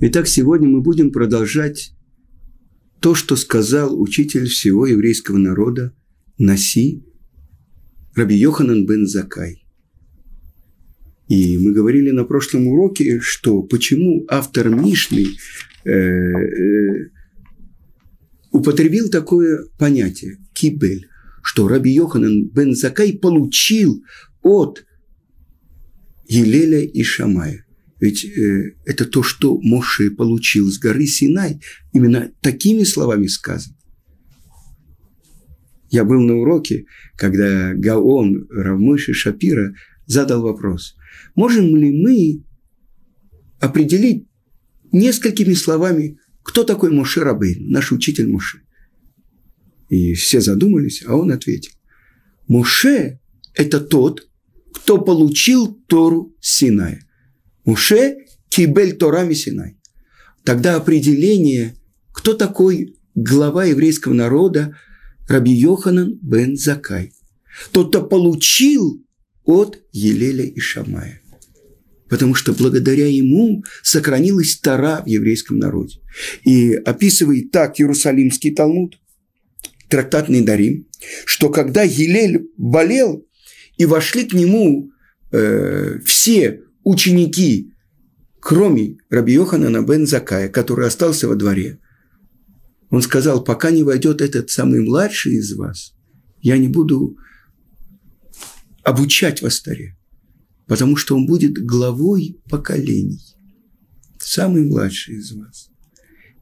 Итак, сегодня мы будем продолжать то, что сказал учитель всего еврейского народа Наси Раби Йоханан бен Закай. И мы говорили на прошлом уроке, что почему автор Мишны э, э, употребил такое понятие кибель, что Раби Йоханан бен Закай получил от Елеля и Шамая. Ведь э, это то, что Моше получил с горы Синай. Именно такими словами сказано. Я был на уроке, когда Гаон Равмыши Шапира задал вопрос. Можем ли мы определить несколькими словами, кто такой Моше Рабейн, наш учитель Моше? И все задумались, а он ответил. Моше – это тот, кто получил Тору Синая. Муше кибель Тора Синай. Тогда определение, кто такой глава еврейского народа, Раби Йоханан бен Закай. Тот, кто получил от Елеля и Шамая. Потому что благодаря ему сохранилась Тора в еврейском народе. И описывает так Иерусалимский Талмуд, трактатный Дарим, что когда Елель болел, и вошли к нему э, все ученики, кроме Раби Йоханана бен Закая, который остался во дворе, он сказал, пока не войдет этот самый младший из вас, я не буду обучать вас Таре, потому что он будет главой поколений, самый младший из вас.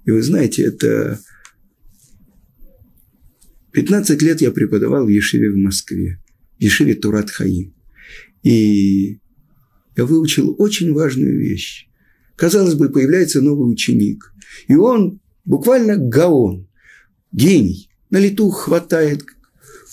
И вы знаете, это 15 лет я преподавал в Ешиве в Москве, в Ешиве Турат Хаим. И я выучил очень важную вещь. Казалось бы, появляется новый ученик, и он буквально гаон, гений, на лету хватает,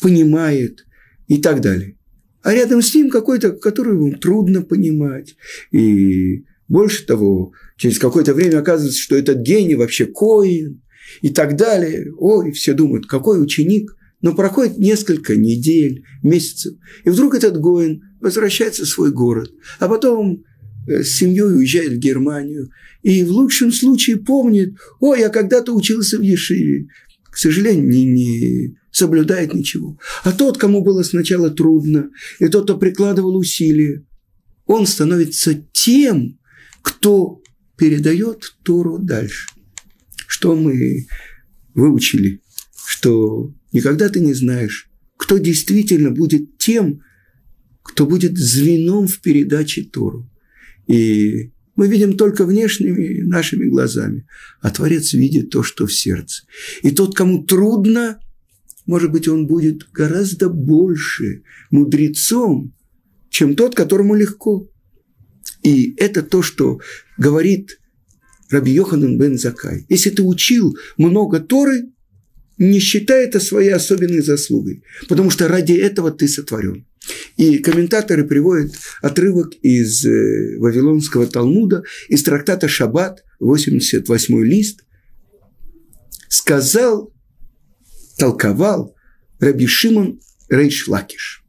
понимает и так далее. А рядом с ним какой-то, которого трудно понимать. И больше того, через какое-то время оказывается, что этот гений вообще коин и так далее. Ой, все думают, какой ученик. Но проходит несколько недель, месяцев, и вдруг этот Гоин возвращается в свой город, а потом э, с семьей уезжает в Германию, и в лучшем случае помнит, ой, я когда-то учился в Ешиве, к сожалению, не, не соблюдает ничего. А тот, кому было сначала трудно, и тот, кто прикладывал усилия, он становится тем, кто передает Тору дальше. Что мы выучили? Что Никогда ты не знаешь, кто действительно будет тем, кто будет звеном в передаче Тору. И мы видим только внешними нашими глазами, а Творец видит то, что в сердце. И тот, кому трудно, может быть, он будет гораздо больше мудрецом, чем тот, которому легко. И это то, что говорит Раби Йоханан бен Закай. Если ты учил много Торы, не считай это своей особенной заслугой, потому что ради этого ты сотворен. И комментаторы приводят отрывок из э, Вавилонского Талмуда, из трактата «Шаббат», 88 лист, сказал, толковал Раби Шимон Рейш Лакиш.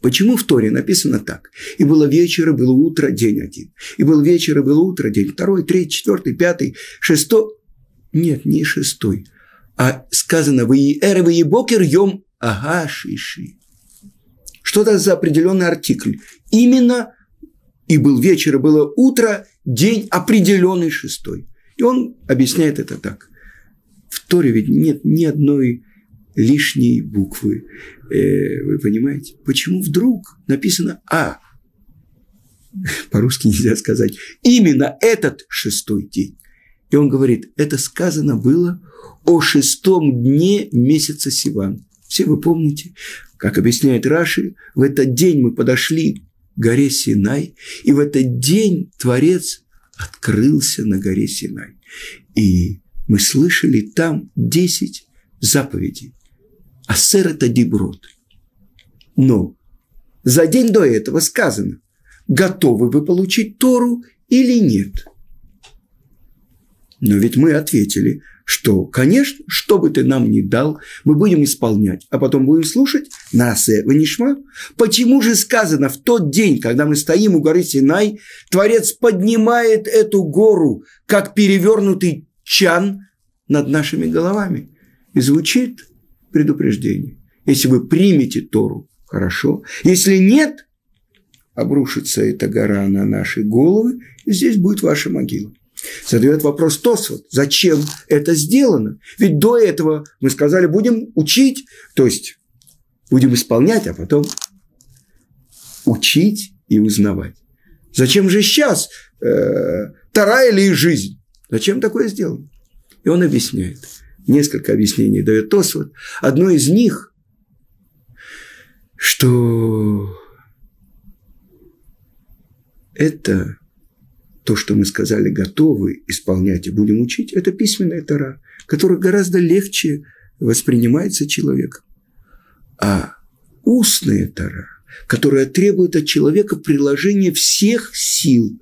Почему в Торе написано так? И было вечер, и было утро, день один. И был вечер, и было утро, день второй, третий, четвертый, пятый, шестой. Нет, не шестой а сказано «ויהי ערב, ויהי בוקר יום השישי». Что это за определенный артикль? Именно и был вечер, и было утро, день определенный шестой. И он объясняет это так. В Торе ведь нет ни одной лишней буквы. Э, вы понимаете? Почему вдруг написано «А»? По-русски нельзя сказать. Именно этот шестой день. И он говорит, это сказано было о шестом дне месяца Сиван. Все вы помните, как объясняет Раши, в этот день мы подошли к горе Синай, и в этот день Творец открылся на горе Синай. И мы слышали там десять заповедей. Асер – это деброд. Но за день до этого сказано, готовы вы получить Тору или нет – но ведь мы ответили, что, конечно, что бы ты нам ни дал, мы будем исполнять, а потом будем слушать Насе Ванишма. Почему же сказано, в тот день, когда мы стоим у горы Синай, Творец поднимает эту гору, как перевернутый чан над нашими головами. И звучит предупреждение. Если вы примете Тору, хорошо. Если нет, обрушится эта гора на наши головы, и здесь будет ваша могила. Задает вопрос Тосфот, зачем это сделано? Ведь до этого мы сказали, будем учить, то есть будем исполнять, а потом учить и узнавать. Зачем же сейчас э, Тара или жизнь? Зачем такое сделано? И он объясняет. Несколько объяснений дает Тосфот. Одно из них, что это то, что мы сказали, готовы исполнять и будем учить, это письменная тара, которая гораздо легче воспринимается человеком. А устная тара, которая требует от человека приложения всех сил,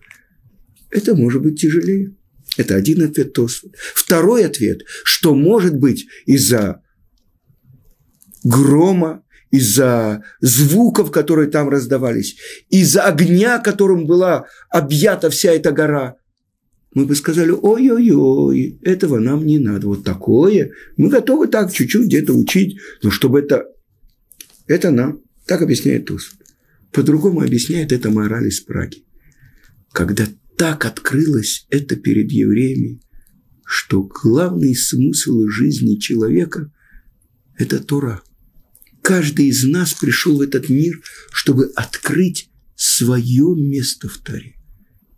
это может быть тяжелее. Это один ответ Тосфот. Второй ответ, что может быть из-за грома, из-за звуков, которые там раздавались, из-за огня, которым была объята вся эта гора, мы бы сказали, ой-ой-ой, этого нам не надо. Вот такое. Мы готовы так чуть-чуть где-то учить, но чтобы это... Это нам. Так объясняет Туз. По-другому объясняет это мораль из Праги. Когда так открылось это перед евреями, что главный смысл жизни человека – это Тора – Каждый из нас пришел в этот мир, чтобы открыть свое место в Таре.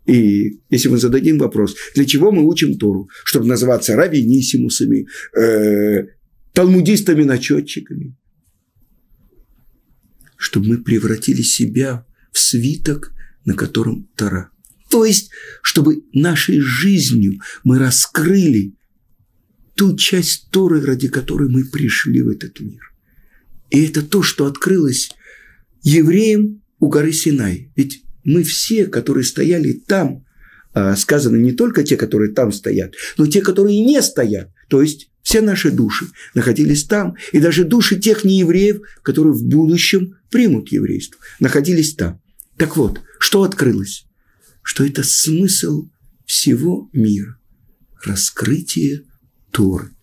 И если мы зададим вопрос, для чего мы учим Тору? Чтобы называться равенисимусами, э, талмудистами-начетчиками. Чтобы мы превратили себя в свиток, на котором Тора. То есть, чтобы нашей жизнью мы раскрыли ту часть Торы, ради которой мы пришли в этот мир. И это то, что открылось евреям у горы Синай. Ведь мы все, которые стояли там, а, сказано не только те, которые там стоят, но те, которые не стоят. То есть все наши души находились там, и даже души тех неевреев, которые в будущем примут еврейство, находились там. Так вот, что открылось? Что это смысл всего мира. Раскрытие Торы.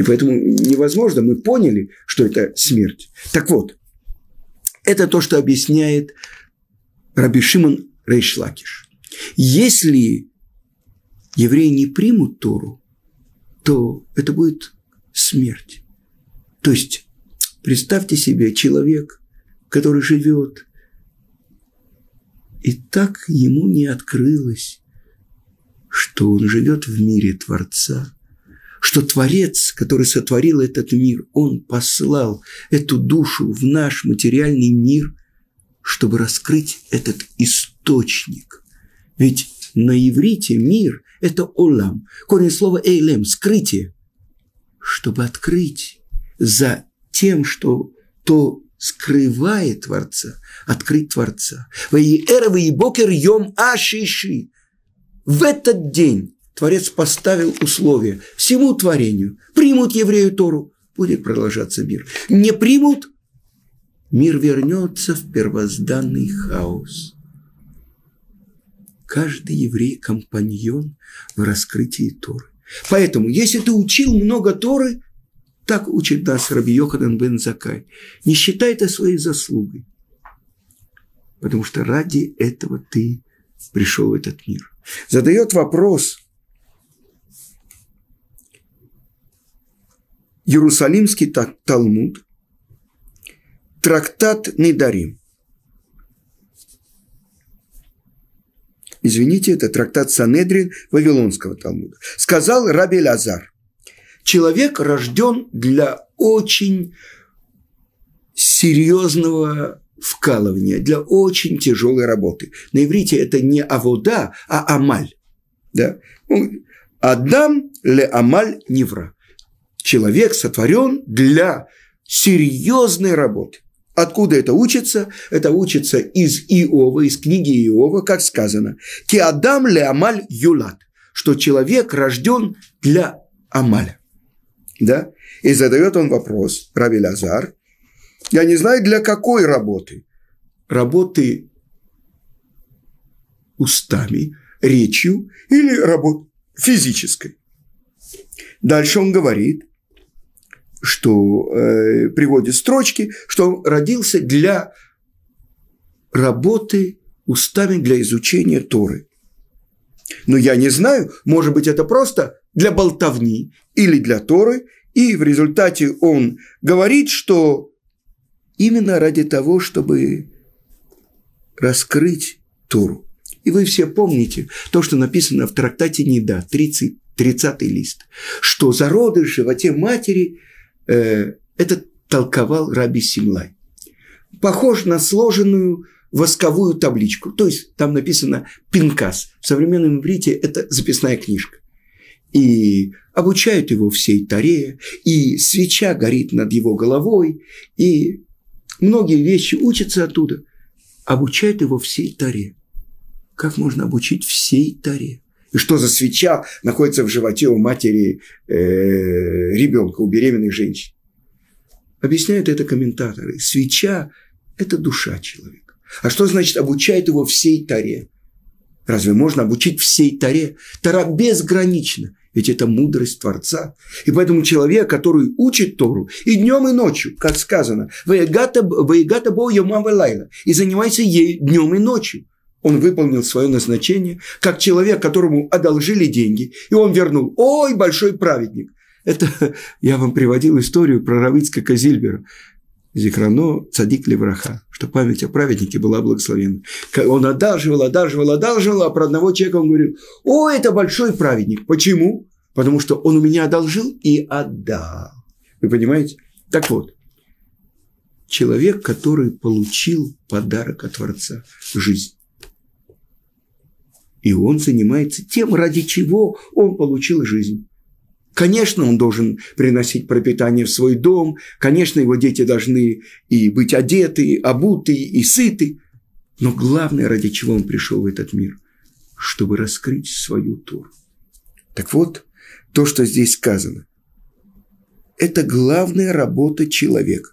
И поэтому невозможно, мы поняли, что это смерть. Так вот, это то, что объясняет Раби Шимон Рейшлакиш. Если евреи не примут Тору, то это будет смерть. То есть, представьте себе человек, который живет, и так ему не открылось, что он живет в мире Творца – что Творец, который сотворил этот мир, Он послал эту душу в наш материальный мир, чтобы раскрыть этот источник. Ведь на иврите мир – это олам, корень слова эйлем – скрытие. Чтобы открыть за тем, что то скрывает Творца, открыть Творца. Ваиэра бокер йом ашиши. В этот день Творец поставил условия всему творению. Примут еврею Тору, будет продолжаться мир. Не примут, мир вернется в первозданный хаос. Каждый еврей – компаньон в раскрытии Торы. Поэтому, если ты учил много Торы, так учит нас Раби Йоханан бен Закай, не считай это своей заслугой. Потому что ради этого ты пришел в этот мир. Задает вопрос – Иерусалимский Талмуд, трактат Недарим. Извините, это трактат Санедрин Вавилонского Талмуда. Сказал Раби Лазар, человек рожден для очень серьезного вкалывания, для очень тяжелой работы. На иврите это не авода, а амаль. Да? Адам ле амаль невра человек сотворен для серьезной работы. Откуда это учится? Это учится из Иова, из книги Иова, как сказано. Адам ле амаль юлат. что человек рожден для Амаля. Да? И задает он вопрос, Раби Лазар, я не знаю, для какой работы. Работы устами, речью или работы физической. Дальше он говорит, что э, приводит строчки, что он родился для работы устами для изучения Торы. Но я не знаю, может быть, это просто для болтовни или для Торы, и в результате он говорит, что именно ради того, чтобы раскрыть Тору. И вы все помните то, что написано в трактате Неда, 30, 30 лист, что зароды в животе матери это толковал Раби Симлай. Похож на сложенную восковую табличку. То есть там написано «пинкас». В современном иврите это записная книжка. И обучают его всей таре, и свеча горит над его головой, и многие вещи учатся оттуда. Обучают его всей таре. Как можно обучить всей таре? И что за свеча находится в животе у матери э, ребенка, у беременной женщины? Объясняют это комментаторы. Свеча – это душа человека. А что значит обучает его всей Таре? Разве можно обучить всей Таре? Тара безгранична. Ведь это мудрость Творца. И поэтому человек, который учит Тору и днем, и ночью, как сказано, «Ваегата бо лайла» и занимается ей днем и ночью. Он выполнил свое назначение, как человек, которому одолжили деньги, и он вернул. Ой, большой праведник. Это я вам приводил историю про Равицка Зильбера. Зихрано цадик левраха, что память о праведнике была благословенна. Он одалживал, одалживал, одалживал, а про одного человека он говорил, о, это большой праведник. Почему? Потому что он у меня одолжил и отдал. Вы понимаете? Так вот, человек, который получил подарок от Творца – жизнь. И он занимается тем, ради чего он получил жизнь. Конечно, он должен приносить пропитание в свой дом, конечно, его дети должны и быть одеты, обуты, и сыты. Но главное, ради чего он пришел в этот мир, чтобы раскрыть свою тур. Так вот, то, что здесь сказано, это главная работа человека.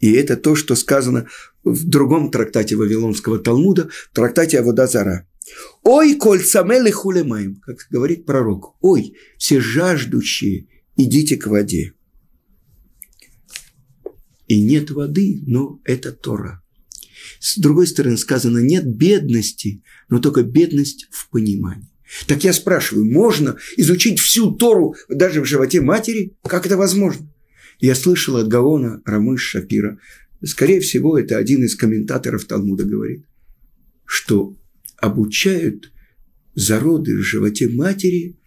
И это то, что сказано в другом трактате Вавилонского Талмуда, в трактате Аводазара – Ой, коль самелы хулемаем, как говорит пророк. Ой, все жаждущие, идите к воде. И нет воды, но это Тора. С другой стороны сказано, нет бедности, но только бедность в понимании. Так я спрашиваю, можно изучить всю Тору даже в животе матери? Как это возможно? Я слышал от Гаона Рамыш Шапира, скорее всего, это один из комментаторов Талмуда говорит, что обучают зароды в животе матери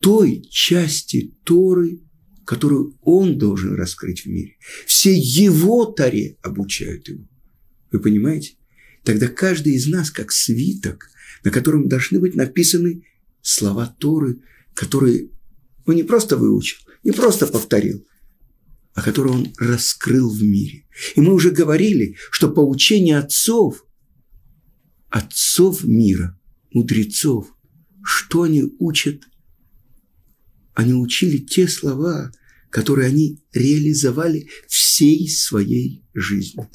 той части Торы, которую он должен раскрыть в мире. Все его Торе обучают его. Вы понимаете? Тогда каждый из нас как свиток, на котором должны быть написаны слова Торы, которые он не просто выучил, не просто повторил, а которые он раскрыл в мире. И мы уже говорили, что поучение отцов отцов мира, мудрецов, что они учат? Они учили те слова, которые они реализовали всей своей жизнью.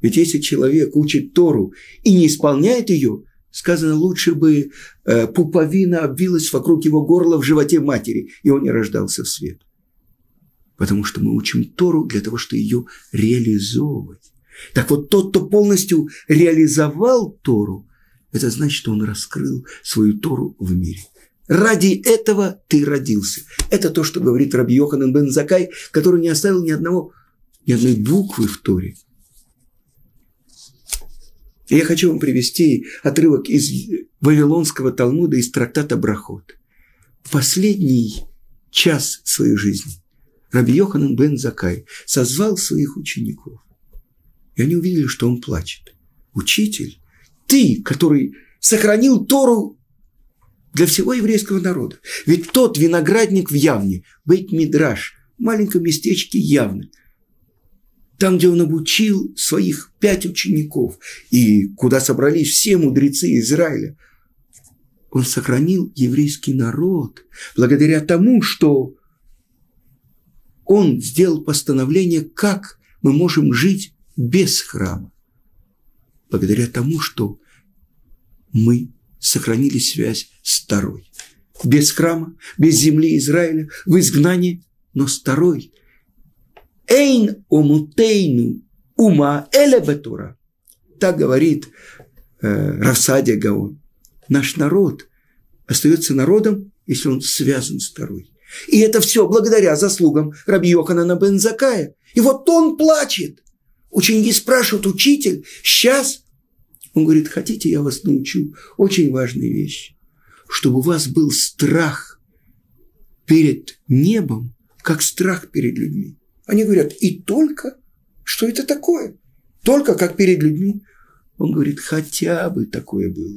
Ведь если человек учит Тору и не исполняет ее, сказано, лучше бы э, пуповина обвилась вокруг его горла в животе матери, и он не рождался в свет. Потому что мы учим Тору для того, чтобы ее реализовывать. Так вот, тот, кто полностью реализовал Тору, это значит, что он раскрыл свою Тору в мире. Ради этого ты родился. Это то, что говорит Раби Йоханан бен Закай, который не оставил ни одного, ни одной буквы в Торе. Я хочу вам привести отрывок из Вавилонского Талмуда, из трактата Брахот. Последний час своей жизни Раби Йоханан бен Закай созвал своих учеников. И они увидели, что он плачет. Учитель, ты, который сохранил Тору для всего еврейского народа. Ведь тот виноградник в Явне, Бейт Мидраш, в маленьком местечке Явны, там, где он обучил своих пять учеников, и куда собрались все мудрецы Израиля, он сохранил еврейский народ благодаря тому, что он сделал постановление, как мы можем жить без храма. Благодаря тому, что мы сохранили связь с второй. Без храма, без земли Израиля, в изгнании, но с второй. Эйн омутейну ума элебетура. Так говорит э, Равсадия Гаон. Наш народ остается народом, если он связан с второй. И это все благодаря заслугам Раби Йоханана Бензакая. И вот он плачет. Ученики спрашивают, учитель, сейчас? Он говорит, хотите, я вас научу очень важной вещи. Чтобы у вас был страх перед небом, как страх перед людьми. Они говорят, и только? Что это такое? Только как перед людьми? Он говорит, хотя бы такое было.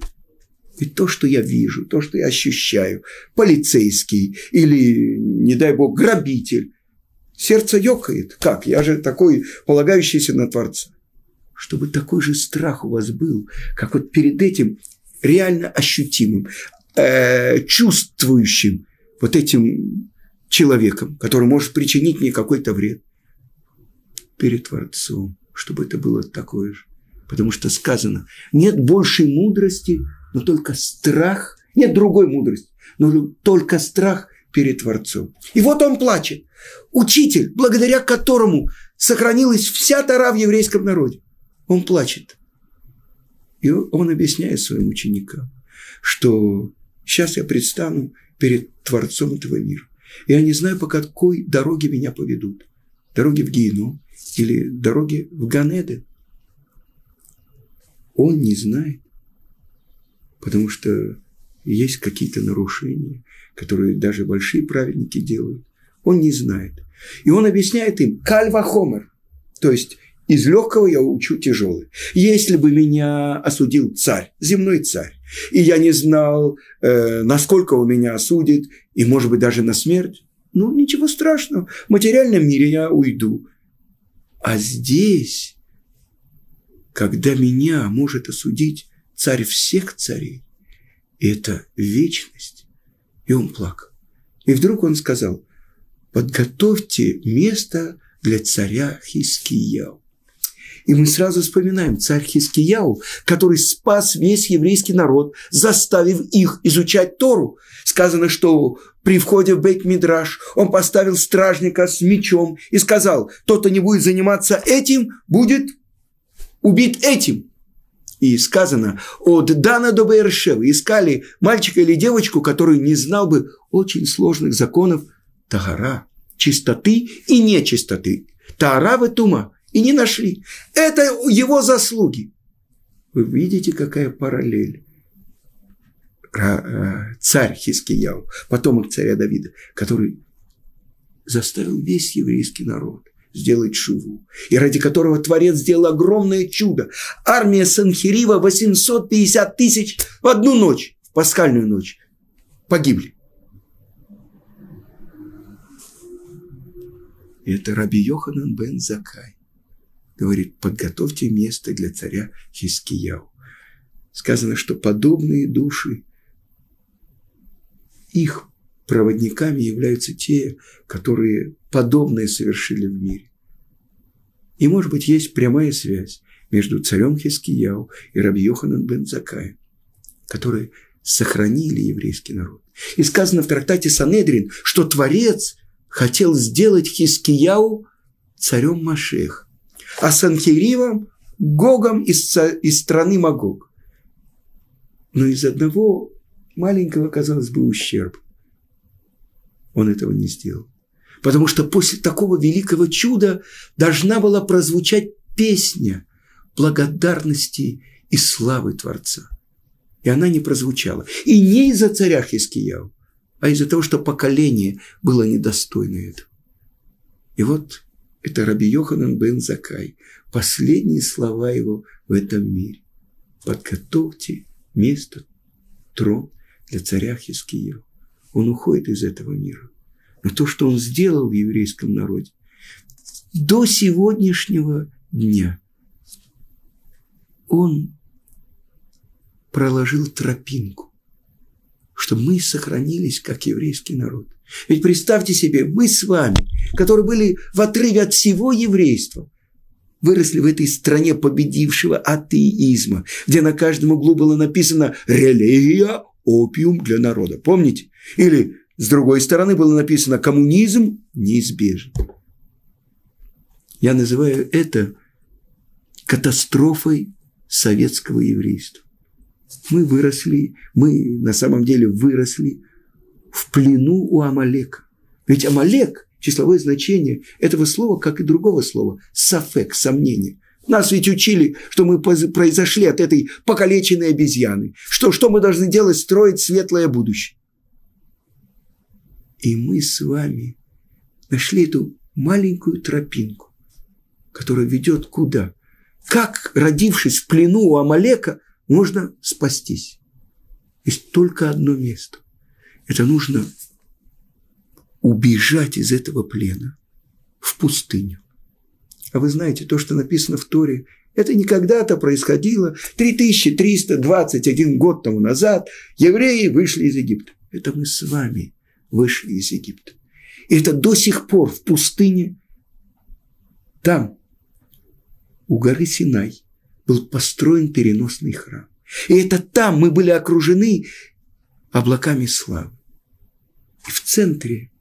Ведь то, что я вижу, то, что я ощущаю, полицейский или, не дай бог, грабитель, сердце ёкает. Как? Я же такой, полагающийся на Творца. Чтобы такой же страх у вас был, как вот перед этим реально ощутимым, э, чувствующим вот этим человеком, который может причинить мне какой-то вред перед Творцом, чтобы это было такое же. Потому что сказано, нет большей мудрости, но только страх, нет другой мудрости, но только страх перед Творцом. И вот он плачет. Учитель, благодаря которому сохранилась вся Тара в еврейском народе. Он плачет. И он объясняет своим ученикам, что сейчас я предстану перед Творцом этого мира. Я не знаю, по какой дороге меня поведут. Дороги в Гейну или дороги в Ганеде. Он не знает потому что есть какие-то нарушения, которые даже большие праведники делают. Он не знает. И он объясняет им кальва хомер, то есть из легкого я учу тяжелый. Если бы меня осудил царь, земной царь, и я не знал, э, насколько он меня осудит, и, может быть, даже на смерть, ну, ничего страшного. В материальном мире я уйду. А здесь, когда меня может осудить царь всех царей. И это вечность. И он плакал. И вдруг он сказал, подготовьте место для царя Хискияу. И мы сразу вспоминаем царь Хискияу, который спас весь еврейский народ, заставив их изучать Тору. Сказано, что при входе в Бейт-Мидраш он поставил стражника с мечом и сказал, тот, кто не будет заниматься этим, будет убит этим. И сказано, от Дана до Бершевы искали мальчика или девочку, который не знал бы очень сложных законов Тагара, чистоты и нечистоты. Таарава тума. И не нашли. Это его заслуги. Вы видите, какая параллель. Э, царь Хискияу, потомок царя Давида, который заставил весь еврейский народ сделать шуву, и ради которого Творец сделал огромное чудо. Армия Санхирива 850 тысяч в одну ночь, в пасхальную ночь, погибли. Это Раби Йоханан бен Закай. Говорит, подготовьте место для царя Хискияу. Сказано, что подобные души, их проводниками являются те, которые подобное совершили в мире. И, может быть, есть прямая связь между царем Хискияу и Раби Йоханан бен Закаем, которые сохранили еврейский народ. И сказано в трактате Санедрин, что Творец хотел сделать Хискияу царем Машех, а Санхиривом – Гогом из, из страны Магог. Но из одного маленького, казалось бы, ущерба он этого не сделал. Потому что после такого великого чуда должна была прозвучать песня благодарности и славы Творца. И она не прозвучала. И не из-за царя Хискияу, а из-за того, что поколение было недостойно этого. И вот это Раби Йоханан бен Закай. Последние слова его в этом мире. Подготовьте место, трон для царя Хискияу. Он уходит из этого мира. Но то, что он сделал в еврейском народе, до сегодняшнего дня он проложил тропинку, чтобы мы сохранились как еврейский народ. Ведь представьте себе, мы с вами, которые были в отрыве от всего еврейства, выросли в этой стране победившего атеизма, где на каждом углу было написано «религия – опиум для народа». Помните? Или с другой стороны было написано «коммунизм неизбежен». Я называю это катастрофой советского еврейства. Мы выросли, мы на самом деле выросли в плену у Амалека. Ведь Амалек, числовое значение этого слова, как и другого слова, сафек, сомнение. Нас ведь учили, что мы произошли от этой покалеченной обезьяны. Что, что мы должны делать? Строить светлое будущее. И мы с вами нашли эту маленькую тропинку, которая ведет куда? Как, родившись в плену у Амалека, можно спастись? Есть только одно место. Это нужно убежать из этого плена в пустыню. А вы знаете, то, что написано в Торе, это не когда-то происходило 3321 год тому назад. Евреи вышли из Египта. Это мы с вами вышли из Египта. И это до сих пор в пустыне, там, у горы Синай, был построен переносный храм. И это там мы были окружены облаками славы. И в центре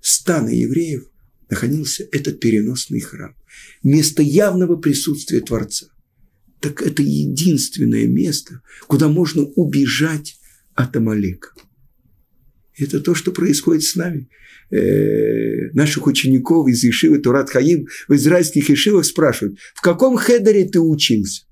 стана евреев находился этот переносный храм. Место явного присутствия Творца. Так это единственное место, куда можно убежать от Амалека. Это то, что происходит с нами. Э, наших учеников из Ишивы Турат Хаим в израильских Ишивах спрашивают, в каком хедере ты учился?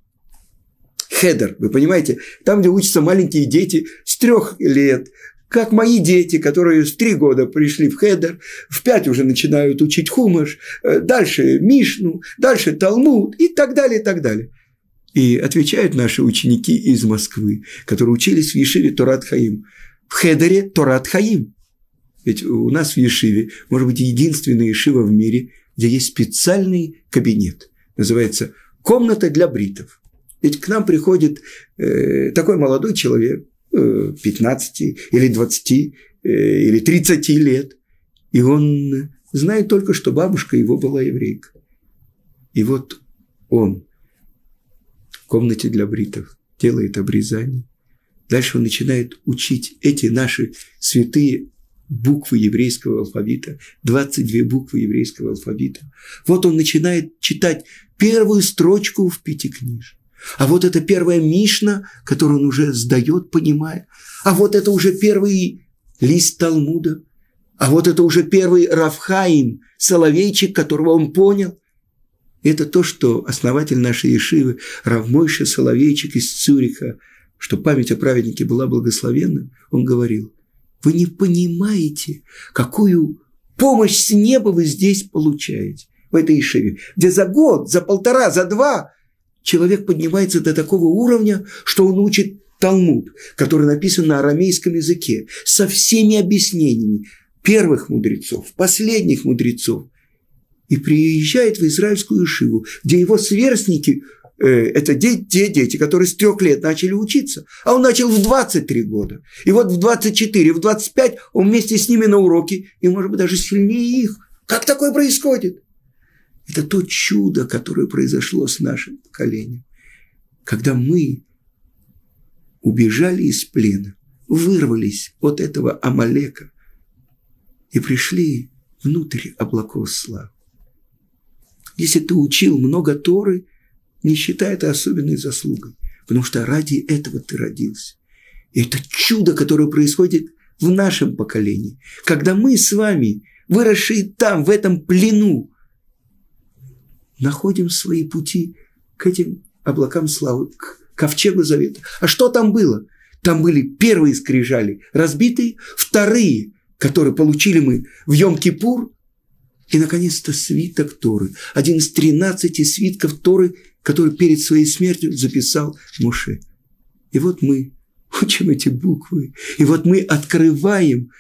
Хедер, вы понимаете, там, где учатся маленькие дети с трех лет, как мои дети, которые в три года пришли в Хедер, в пять уже начинают учить Хумаш, э, дальше Мишну, дальше Талмуд и так далее, и так далее. И отвечают наши ученики из Москвы, которые учились в Ешиве Торат Хаим. В Хедере Торат Хаим. Ведь у нас в Ешиве, может быть, единственная Ешива в мире, где есть специальный кабинет. Называется «Комната для бритов». Ведь к нам приходит э, такой молодой человек, 15 или 20 э, или 30 лет, и он знает только, что бабушка его была еврейка. И вот он в комнате для бритов делает обрезание. Дальше он начинает учить эти наши святые буквы еврейского алфавита, 22 буквы еврейского алфавита. Вот он начинает читать первую строчку в пятикниж. А вот это первая Мишна, которую он уже сдает, понимая. А вот это уже первый лист Талмуда. А вот это уже первый Равхаим, Соловейчик, которого он понял. Это то, что основатель нашей Ешивы, Равмойша Соловейчик из Цюриха, что память о праведнике была благословенна, он говорил, вы не понимаете, какую помощь с неба вы здесь получаете в этой Ишиве, где за год, за полтора, за два человек поднимается до такого уровня, что он учит Талмуд, который написан на арамейском языке, со всеми объяснениями первых мудрецов, последних мудрецов, и приезжает в израильскую Ишиву, где его сверстники э, это те, те дети, которые с трех лет начали учиться. А он начал в 23 года. И вот в 24, в 25 он вместе с ними на уроке, и, может быть, даже сильнее их. Как такое происходит? Это то чудо, которое произошло с нашим поколением. Когда мы убежали из плена, вырвались от этого Амалека и пришли внутрь облаков славы. Если ты учил много Торы, не считай это особенной заслугой, потому что ради этого ты родился. И это чудо, которое происходит в нашем поколении, когда мы с вами, выросшие там, в этом плену, находим свои пути к этим облакам славы, к ковчегу завета. А что там было? Там были первые скрижали разбитые, вторые, которые получили мы в Йом-Кипур, и, наконец-то, свиток Торы. Один из тринадцати свитков Торы, который перед своей смертью записал Муше. И вот мы учим эти буквы, и вот мы открываем,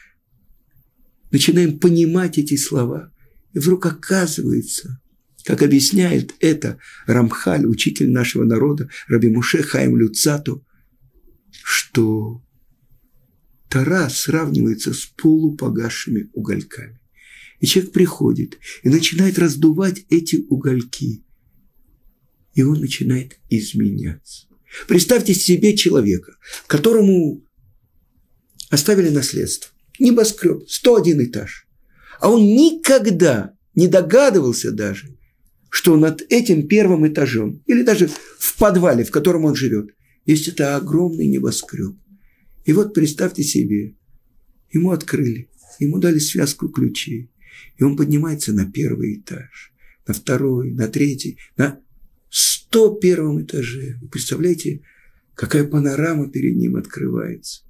начинаем понимать эти слова. И вдруг оказывается – Как объясняет это Рамхаль, учитель нашего народа, Раби Муше Хаим Люцату, что Тара сравнивается с полупогасшими угольками. И человек приходит и начинает раздувать эти угольки. И он начинает изменяться. Представьте себе человека, которому оставили наследство. Небоскреб, 101 этаж. А он никогда не догадывался даже, что над этим первым этажом, или даже в подвале, в котором он живет, есть это огромный небоскреб. И вот представьте себе, ему открыли, ему дали связку ключей, и он поднимается на первый этаж, на второй, на третий, на сто первом этаже. Вы представляете, какая панорама перед ним открывается.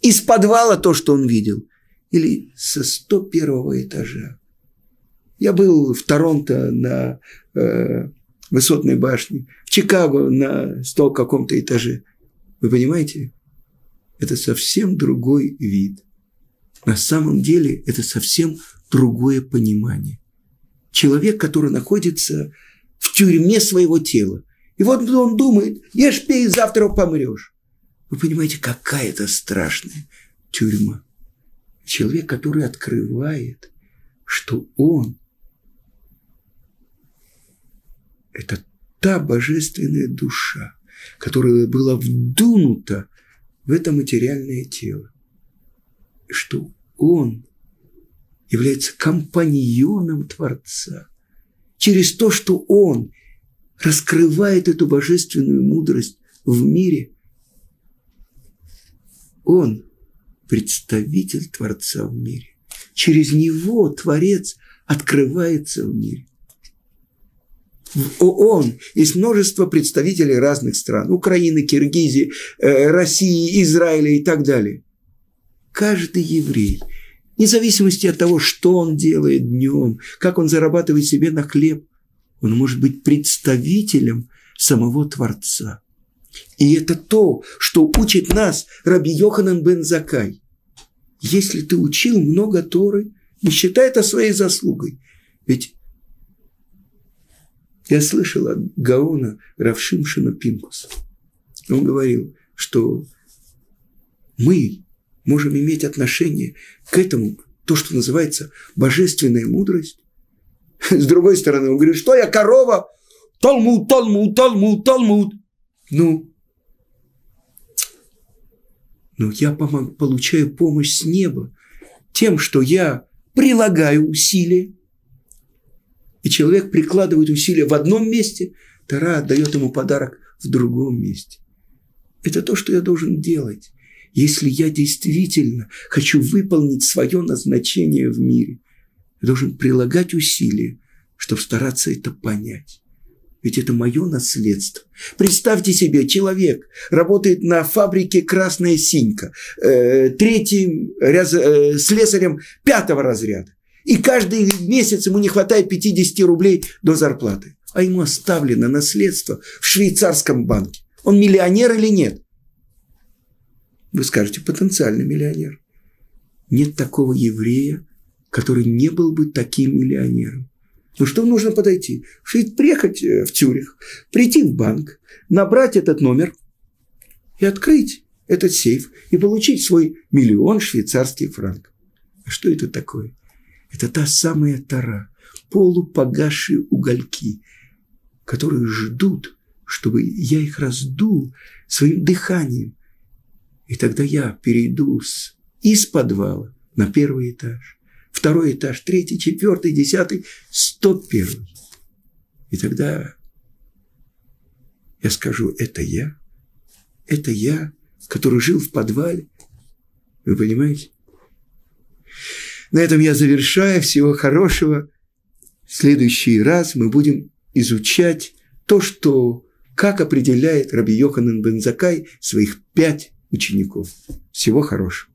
Из подвала то, что он видел, или со сто первого этажа. Я был в Торонто на э, высотной башне, в Чикаго на сто каком-то этаже. Вы понимаете? Это совсем другой вид. На самом деле это совсем другое понимание. Человек, который находится в тюрьме своего тела. И вот он думает, ешь, пей, завтра помрешь. Вы понимаете, какая это страшная тюрьма. Человек, который открывает, что он это та божественная душа, которая была вдунута в это материальное тело. Что он является компаньоном Творца. Через то, что он раскрывает эту божественную мудрость в мире, он представитель Творца в мире. Через него Творец открывается в мире в ООН есть множество представителей разных стран. Украины, Киргизии, э, России, Израиля и так далее. Каждый еврей, вне зависимости от того, что он делает днем, как он зарабатывает себе на хлеб, он может быть представителем самого Творца. И это то, что учит нас Раби Йоханан бен Закай. Если ты учил много Торы, не считай это своей заслугой. Ведь я слышал от Гаона Равшимшина Пинкуса. Он говорил, что мы можем иметь отношение к этому, то, что называется божественная мудрость. С другой стороны, он говорит, что я корова? Талмуд, Талмуд, Талмуд, Талмуд. Ну, но я помог, получаю помощь с неба тем, что я прилагаю усилия, и человек прикладывает усилия в одном месте, Тара отдает ему подарок в другом месте. Это то, что я должен делать, если я действительно хочу выполнить свое назначение в мире. Я должен прилагать усилия, чтобы стараться это понять. Ведь это мое наследство. Представьте себе, человек работает на фабрике «Красная синька», э, третьим э, слесарем пятого разряда. И каждый месяц ему не хватает 50 рублей до зарплаты. А ему оставлено наследство в швейцарском банке. Он миллионер или нет? Вы скажете, потенциальный миллионер. Нет такого еврея, который не был бы таким миллионером. Ну что нужно подойти? Приехать э, в Цюрих, прийти в банк, набрать этот номер и открыть этот сейф и получить свой миллион швейцарских франков. А что это такое? Это та самая тара, полупогасшие угольки, которые ждут, чтобы я их раздул своим дыханием. И тогда я перейду с, из подвала на первый этаж, второй этаж, третий, четвертый, десятый, сто первый. И тогда я скажу, это я, это я, который жил в подвале. Вы понимаете? На этом я завершаю. Всего хорошего. В следующий раз мы будем изучать то, что, как определяет Раби Йоханан Бензакай своих пять учеников. Всего хорошего.